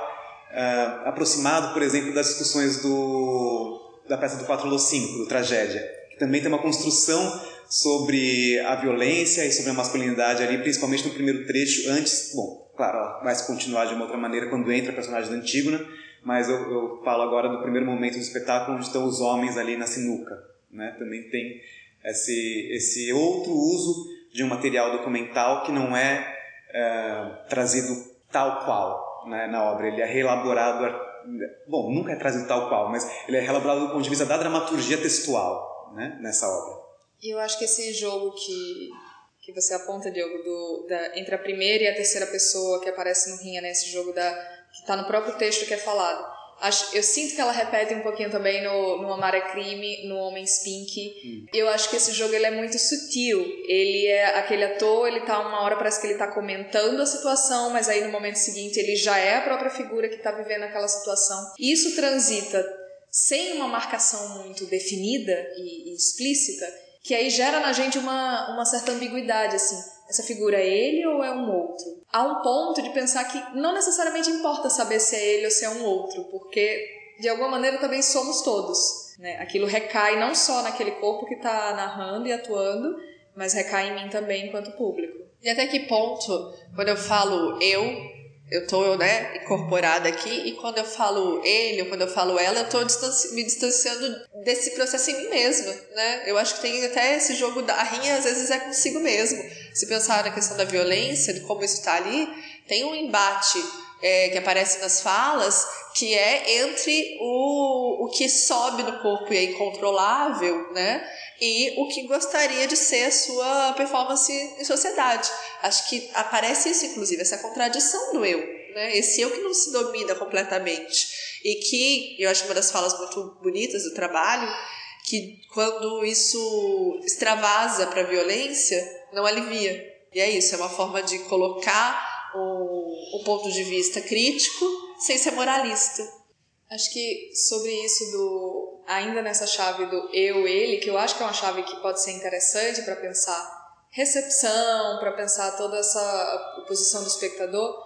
uh, aproximado, por exemplo, das discussões do da peça do 4 5, do Tragédia, que também tem uma construção sobre a violência e sobre a masculinidade ali, principalmente no primeiro trecho, antes, bom, claro, ela vai se continuar de uma outra maneira quando entra a personagem da Antígona, mas eu, eu falo agora do primeiro momento do espetáculo onde estão os homens ali na sinuca, né? Também tem esse, esse outro uso de um material documental que não é, é trazido tal qual né, na obra, ele é reelaborado, bom, nunca é trazido tal qual, mas ele é reelaborado do ponto de vista da dramaturgia textual né, nessa obra. E eu acho que esse jogo que que você aponta, Diogo, do, da, entre a primeira e a terceira pessoa que aparece no Rinha, né, jogo da, que está no próprio texto que é falado. Acho, eu sinto que ela repete um pouquinho também no, no Amar é Crime, no Homens Pink. Hum. Eu acho que esse jogo ele é muito sutil. Ele é aquele ator, ele tá uma hora parece que ele tá comentando a situação, mas aí no momento seguinte ele já é a própria figura que tá vivendo aquela situação. Isso transita sem uma marcação muito definida e, e explícita que aí gera na gente uma, uma certa ambiguidade, assim. Essa figura é ele ou é um outro? Há um ponto de pensar que não necessariamente importa saber se é ele ou se é um outro, porque de alguma maneira também somos todos. Né? Aquilo recai não só naquele corpo que está narrando e atuando, mas recai em mim também enquanto público. E até que ponto, quando eu falo eu, eu tô, né, incorporada aqui, e quando eu falo ele, ou quando eu falo ela, eu tô distanci me distanciando desse processo em mim mesma, né? Eu acho que tem até esse jogo da rinha, às vezes é consigo mesmo. Se pensar na questão da violência, de como isso está ali, tem um embate é, que aparece nas falas, que é entre o, o que sobe no corpo e é incontrolável, né? E o que gostaria de ser a sua performance em sociedade. Acho que aparece isso, inclusive, essa contradição do eu, né? Esse eu que não se domina completamente. E que eu acho uma das falas muito bonitas do trabalho, que quando isso extravasa para violência, não alivia. E é isso, é uma forma de colocar um, um ponto de vista crítico sem ser moralista. Acho que sobre isso do ainda nessa chave do eu ele, que eu acho que é uma chave que pode ser interessante para pensar recepção, para pensar toda essa posição do espectador,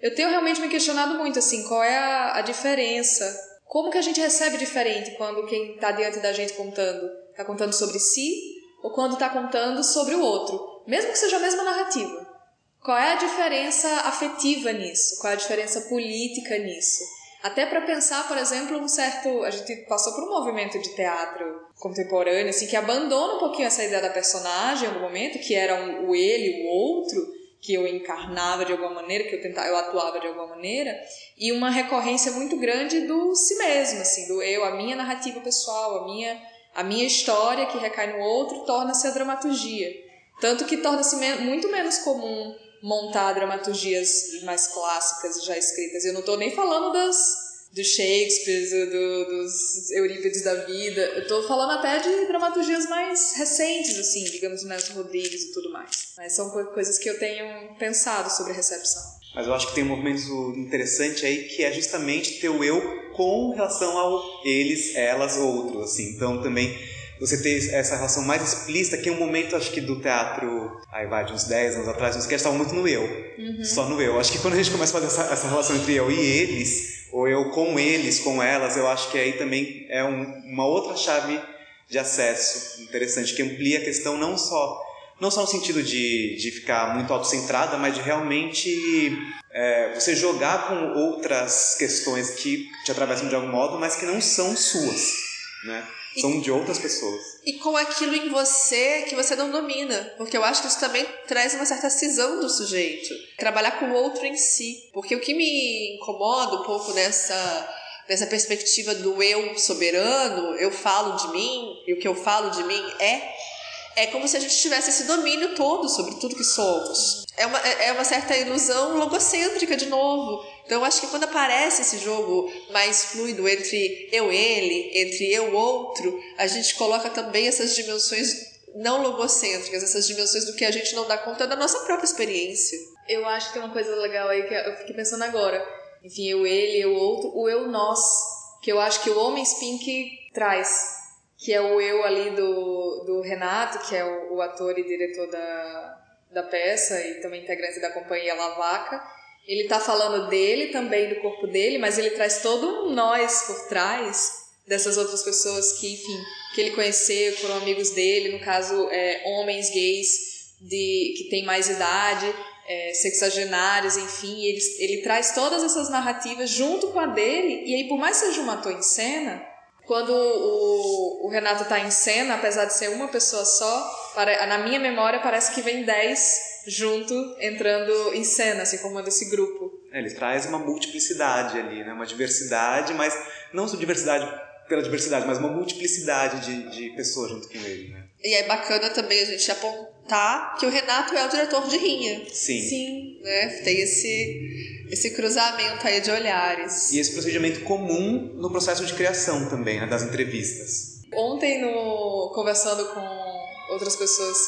eu tenho realmente me questionado muito assim, qual é a, a diferença? Como que a gente recebe diferente quando quem está diante da gente contando está contando sobre si ou quando está contando sobre o outro, mesmo que seja a mesma narrativa? Qual é a diferença afetiva nisso? Qual é a diferença política nisso? Até para pensar, por exemplo, um certo. A gente passou por um movimento de teatro contemporâneo, assim, que abandona um pouquinho essa ideia da personagem em algum momento, que era um, o ele, o outro, que eu encarnava de alguma maneira, que eu tentava, eu atuava de alguma maneira, e uma recorrência muito grande do si mesmo, assim, do eu, a minha narrativa pessoal, a minha, a minha história que recai no outro, torna-se a dramaturgia. Tanto que torna-se muito menos comum montar dramaturgias mais clássicas já escritas. Eu não estou nem falando das do Shakespeare, do, do, dos Eurípides da vida. Eu estou falando até de dramaturgias mais recentes, assim, digamos, Nelson Rodrigues e tudo mais. Mas são coisas que eu tenho pensado sobre a recepção. Mas eu acho que tem um movimento interessante aí que é justamente ter o eu com relação ao eles, elas, outros, assim. Então também você ter essa relação mais explícita, que é um momento, acho que, do teatro, aí vai, de uns 10 anos atrás, os que estavam muito no eu. Uhum. Só no eu. Acho que quando a gente começa a fazer essa, essa, relação entre eu e eles, ou eu com eles, com elas, eu acho que aí também é um, uma outra chave de acesso interessante, que amplia a questão não só não só no sentido de, de ficar muito autocentrada, mas de realmente é, você jogar com outras questões que te atravessam de algum modo, mas que não são suas, né? São de outras pessoas. E com aquilo em você que você não domina. Porque eu acho que isso também traz uma certa cisão do sujeito. Trabalhar com o outro em si. Porque o que me incomoda um pouco nessa nessa perspectiva do eu soberano, eu falo de mim, e o que eu falo de mim é é como se a gente tivesse esse domínio todo sobre tudo que somos. É uma, é, é uma certa ilusão logocêntrica de novo. Então eu acho que quando aparece esse jogo mais fluido entre eu ele, entre eu outro, a gente coloca também essas dimensões não logocêntricas, essas dimensões do que a gente não dá conta da nossa própria experiência. Eu acho que tem uma coisa legal aí que eu fiquei pensando agora enfim, eu, ele, eu, outro, o eu, nós, que eu acho que o Homem Spink traz, que é o eu ali do, do Renato, que é o, o ator e diretor da, da peça e também integrante da companhia Lavaca. Ele tá falando dele também, do corpo dele, mas ele traz todo um nós por trás dessas outras pessoas que, enfim, que ele conheceu, foram amigos dele, no caso, é, homens gays de que têm mais idade, é, sexagenários, enfim, ele, ele traz todas essas narrativas junto com a dele, e aí, por mais que seja um ator em cena, quando o, o Renato está em cena, apesar de ser uma pessoa só, para, na minha memória parece que vem dez junto, entrando em cena, assim, formando esse grupo. É, ele traz uma multiplicidade ali, né? uma diversidade, mas não só diversidade pela diversidade, mas uma multiplicidade de, de pessoas junto com ele. Né? E é bacana também a gente apontar que o Renato é o diretor de Rinha. Sim. Sim. Né? Tem esse, esse cruzamento aí de olhares. E esse procedimento comum no processo de criação também, né, das entrevistas. Ontem, no, conversando com outras pessoas,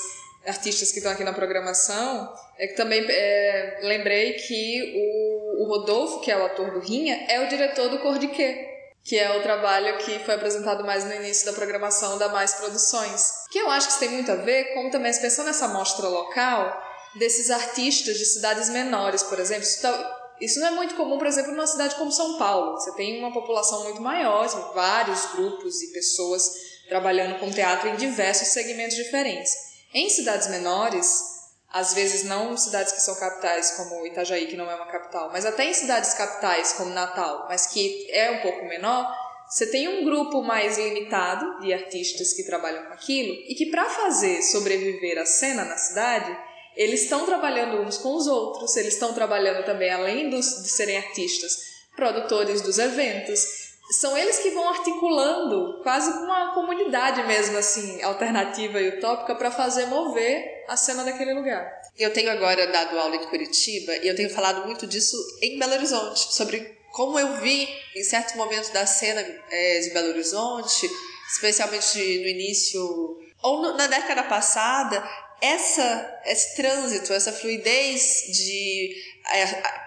artistas que estão aqui na programação, é que também é, lembrei que o, o Rodolfo, que é o ator do Rinha, é o diretor do Cor de Quê? Que é o trabalho que foi apresentado mais no início da programação da Mais Produções. Que eu acho que isso tem muito a ver com também, pensando nessa mostra local, desses artistas de cidades menores, por exemplo. Isso, tá, isso não é muito comum, por exemplo, numa cidade como São Paulo. Você tem uma população muito maior, vários grupos e pessoas trabalhando com teatro em diversos segmentos diferentes. Em cidades menores, às vezes não cidades que são capitais como Itajaí, que não é uma capital, mas até em cidades capitais como Natal, mas que é um pouco menor, você tem um grupo mais limitado de artistas que trabalham com aquilo e que para fazer sobreviver a cena na cidade, eles estão trabalhando uns com os outros, eles estão trabalhando também além dos, de serem artistas, produtores dos eventos, são eles que vão articulando quase com uma comunidade mesmo assim, alternativa e utópica para fazer mover a cena daquele lugar. Eu tenho agora dado aula em Curitiba e eu tenho falado muito disso em Belo Horizonte, sobre como eu vi em certos momentos da cena é, de Belo Horizonte, especialmente no início ou no, na década passada, essa, esse trânsito, essa fluidez de é,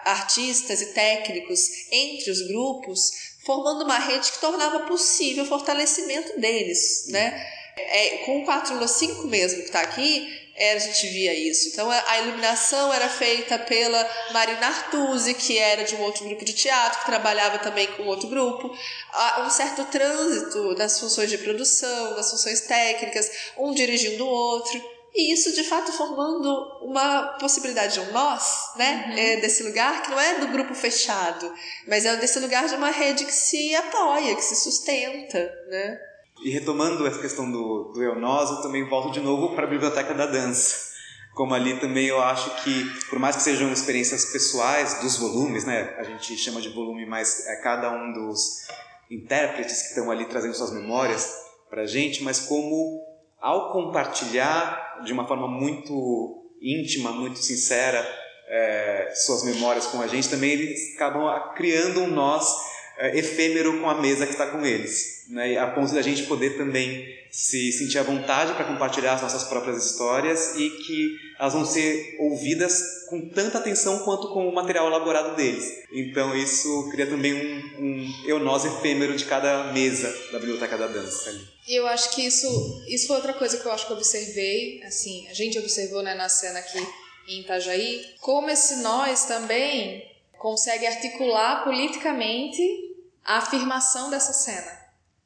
artistas e técnicos entre os grupos formando uma rede que tornava possível o fortalecimento deles, né? É, com o 4 5 mesmo que está aqui, é, a gente via isso. Então a iluminação era feita pela Marina Artuzzi, que era de um outro grupo de teatro, que trabalhava também com outro grupo. Há um certo trânsito das funções de produção, das funções técnicas, um dirigindo o outro. E isso, de fato, formando uma possibilidade de um nós, né? Uhum. É desse lugar que não é do grupo fechado, mas é desse lugar de uma rede que se apoia, que se sustenta, né? E retomando essa questão do, do eu nós, eu também volto de novo para a biblioteca da dança. Como ali também eu acho que, por mais que sejam experiências pessoais dos volumes, né? A gente chama de volume, mas é cada um dos intérpretes que estão ali trazendo suas memórias para a gente, mas como ao compartilhar de uma forma muito íntima, muito sincera, é, suas memórias com a gente, também eles acabam criando um nós é, efêmero com a mesa que está com eles, né? a ponto de a gente poder também se sentir à vontade para compartilhar as nossas próprias histórias e que elas vão ser ouvidas com tanta atenção quanto com o material elaborado deles. Então isso cria também um, um eu nós efêmero de cada mesa da biblioteca da dança. E eu acho que isso, isso foi outra coisa que eu acho que observei, assim, a gente observou né, na cena aqui em Itajaí, como esse nós também consegue articular politicamente a afirmação dessa cena.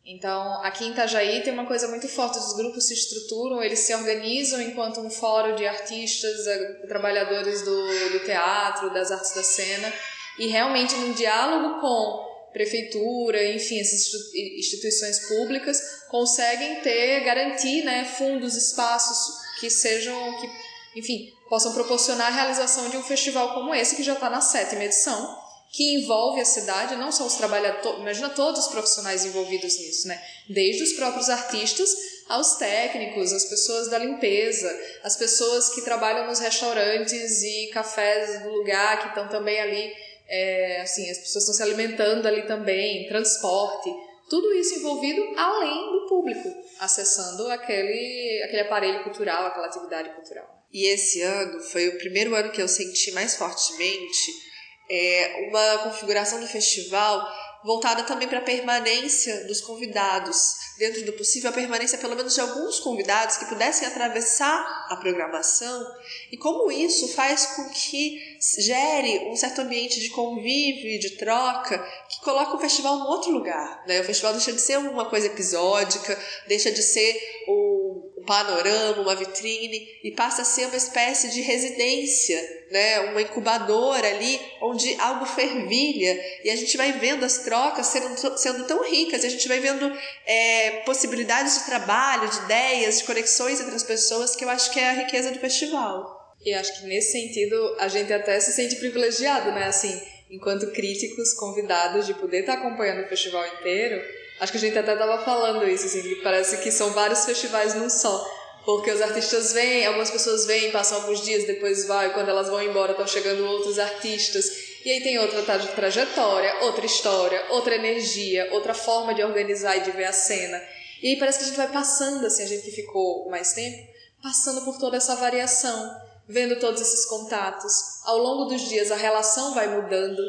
Então, aqui em Itajaí tem uma coisa muito forte, os grupos se estruturam, eles se organizam enquanto um fórum de artistas, eh, trabalhadores do, do teatro, das artes da cena, e realmente num diálogo com prefeitura, enfim, essas instituições públicas conseguem ter, garantir, né, fundos, espaços que sejam, que, enfim, possam proporcionar a realização de um festival como esse, que já está na sétima edição, que envolve a cidade, não só os trabalhadores, imagina todos os profissionais envolvidos nisso, né? Desde os próprios artistas aos técnicos, as pessoas da limpeza, as pessoas que trabalham nos restaurantes e cafés do lugar, que estão também ali é, assim, as pessoas estão se alimentando ali também, transporte, tudo isso envolvido além do público, acessando aquele, aquele aparelho cultural, aquela atividade cultural. E esse ano foi o primeiro ano que eu senti mais fortemente é uma configuração do festival voltada também para a permanência dos convidados, dentro do possível, a permanência pelo menos de alguns convidados que pudessem atravessar a programação, e como isso faz com que gere um certo ambiente de convívio e de troca que coloca o festival em outro lugar. Né? O festival deixa de ser uma coisa episódica, deixa de ser o panorama, uma vitrine, e passa a ser uma espécie de residência, né? uma incubadora ali, onde algo fervilha, e a gente vai vendo as trocas sendo, sendo tão ricas, a gente vai vendo é, possibilidades de trabalho, de ideias, de conexões entre as pessoas, que eu acho que é a riqueza do festival. E acho que nesse sentido a gente até se sente privilegiado, né? Assim, enquanto críticos convidados de poder estar acompanhando o festival inteiro, Acho que a gente até tava falando isso, assim, que parece que são vários festivais num só. Porque os artistas vêm, algumas pessoas vêm, passam alguns dias, depois vai, quando elas vão embora estão chegando outros artistas. E aí tem outra trajetória, outra história, outra energia, outra forma de organizar e de ver a cena. E aí parece que a gente vai passando, assim, a gente que ficou mais tempo, passando por toda essa variação, vendo todos esses contatos. Ao longo dos dias a relação vai mudando,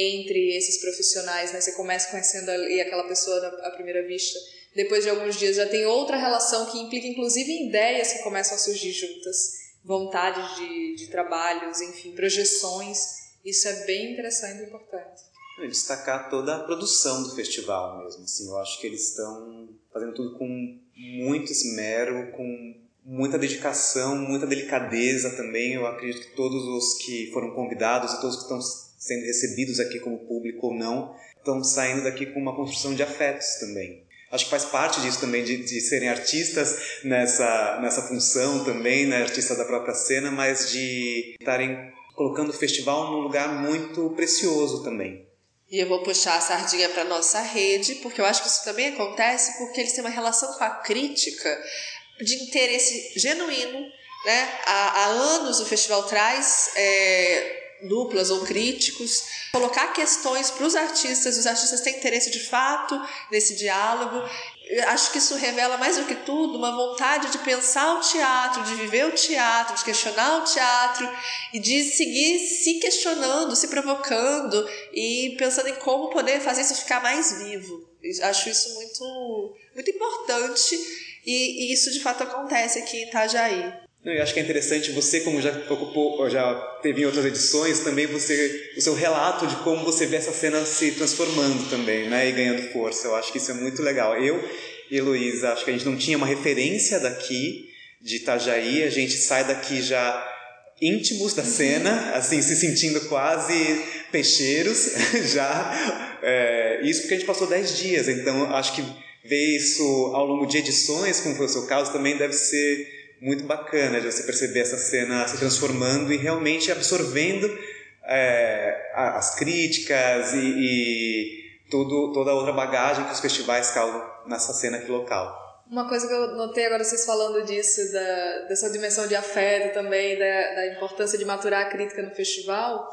entre esses profissionais, né? Você começa conhecendo ali aquela pessoa à primeira vista, depois de alguns dias já tem outra relação que implica inclusive ideias que começam a surgir juntas, vontades de, de trabalhos, enfim, projeções. Isso é bem interessante e importante. Destacar toda a produção do festival mesmo, assim, eu acho que eles estão fazendo tudo com muito esmero, com muita dedicação, muita delicadeza também. Eu acredito que todos os que foram convidados e todos que estão sendo recebidos aqui como público ou não, estão saindo daqui com uma construção de afetos também. Acho que faz parte disso também, de, de serem artistas nessa, nessa função também, né, artistas da própria cena, mas de estarem colocando o festival num lugar muito precioso também. E eu vou puxar a sardinha para nossa rede, porque eu acho que isso também acontece porque eles têm uma relação com a crítica de interesse genuíno. Né? Há, há anos o festival traz é, duplas ou críticos, colocar questões para os artistas, os artistas têm interesse de fato nesse diálogo. Eu acho que isso revela mais do que tudo uma vontade de pensar o teatro, de viver o teatro, de questionar o teatro e de seguir se questionando, se provocando e pensando em como poder fazer isso ficar mais vivo. Acho isso muito, muito importante e, e isso de fato acontece aqui em Itajaí. Eu acho que é interessante você, como já ocupou, já teve em outras edições, também você, o seu relato de como você vê essa cena se transformando também, né, e ganhando força. Eu acho que isso é muito legal. Eu e Heloísa, acho que a gente não tinha uma referência daqui de Itajaí, a gente sai daqui já íntimos da cena, assim, se sentindo quase peixeiros já. É, isso porque a gente passou 10 dias, então acho que ver isso ao longo de edições, como foi o seu caso, também deve ser muito bacana de você perceber essa cena se transformando e realmente absorvendo é, as críticas e, e toda a outra bagagem que os festivais causam nessa cena aqui local. Uma coisa que eu notei agora vocês falando disso, da, dessa dimensão de afeto também, da, da importância de maturar a crítica no festival,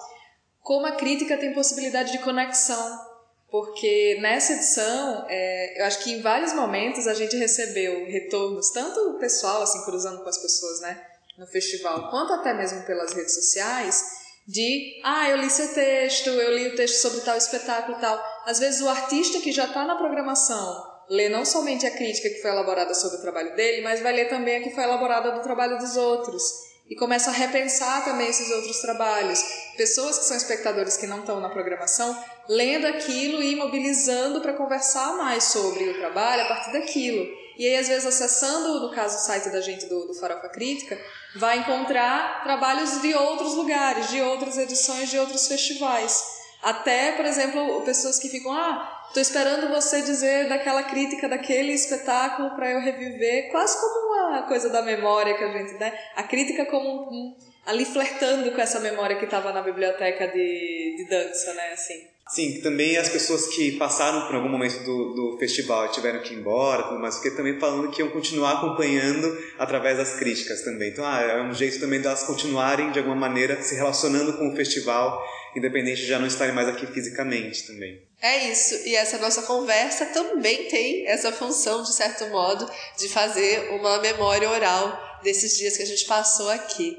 como a crítica tem possibilidade de conexão porque nessa edição, é, eu acho que em vários momentos a gente recebeu retornos, tanto o pessoal, assim, cruzando com as pessoas, né, no festival, quanto até mesmo pelas redes sociais, de, ah, eu li seu texto, eu li o texto sobre tal espetáculo e tal. Às vezes o artista que já está na programação lê não somente a crítica que foi elaborada sobre o trabalho dele, mas vai ler também a que foi elaborada do trabalho dos outros e começa a repensar também esses outros trabalhos. Pessoas que são espectadores que não estão na programação, lendo aquilo e mobilizando para conversar mais sobre o trabalho a partir daquilo. E aí, às vezes, acessando, no caso, o site da gente do, do Farofa Crítica, vai encontrar trabalhos de outros lugares, de outras edições, de outros festivais. Até, por exemplo, pessoas que ficam, ah, Estou esperando você dizer daquela crítica daquele espetáculo para eu reviver, quase como uma coisa da memória que a gente, né? A crítica como um, ali flertando com essa memória que estava na biblioteca de, de dança, né? Assim. Sim, também as pessoas que passaram por algum momento do, do festival e tiveram que ir embora, tudo mais, porque também falando que iam continuar acompanhando através das críticas também. Então, ah, é um jeito também delas continuarem, de alguma maneira, se relacionando com o festival, independente de já não estarem mais aqui fisicamente também. É isso, e essa nossa conversa também tem essa função, de certo modo, de fazer uma memória oral desses dias que a gente passou aqui.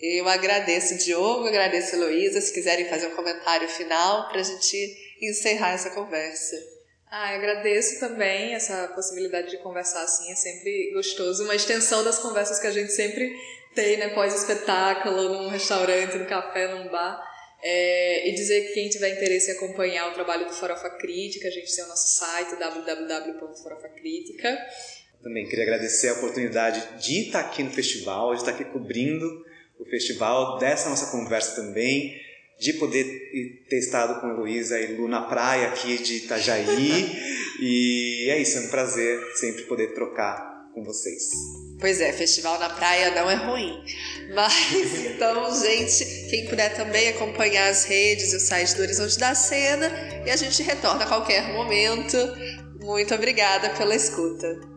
Eu agradeço Diogo, agradeço Heloísa, se quiserem fazer um comentário final para a gente encerrar essa conversa. Ah, eu agradeço também essa possibilidade de conversar assim, é sempre gostoso, uma extensão das conversas que a gente sempre tem, né, pós-espetáculo, num restaurante, no café, num bar. É, e dizer que quem tiver interesse em acompanhar o trabalho do Farofa Crítica, a gente tem o nosso site www.farofacritica. Também queria agradecer a oportunidade de estar aqui no festival, de estar aqui cobrindo o festival, dessa nossa conversa também, de poder ter estado com a Heloísa e Lu na praia aqui de Itajaí. e é isso, é um prazer sempre poder trocar com vocês. Pois é, festival na praia não é ruim. Mas então, gente, quem puder também acompanhar as redes e o site do Horizonte da Cena e a gente retorna a qualquer momento. Muito obrigada pela escuta.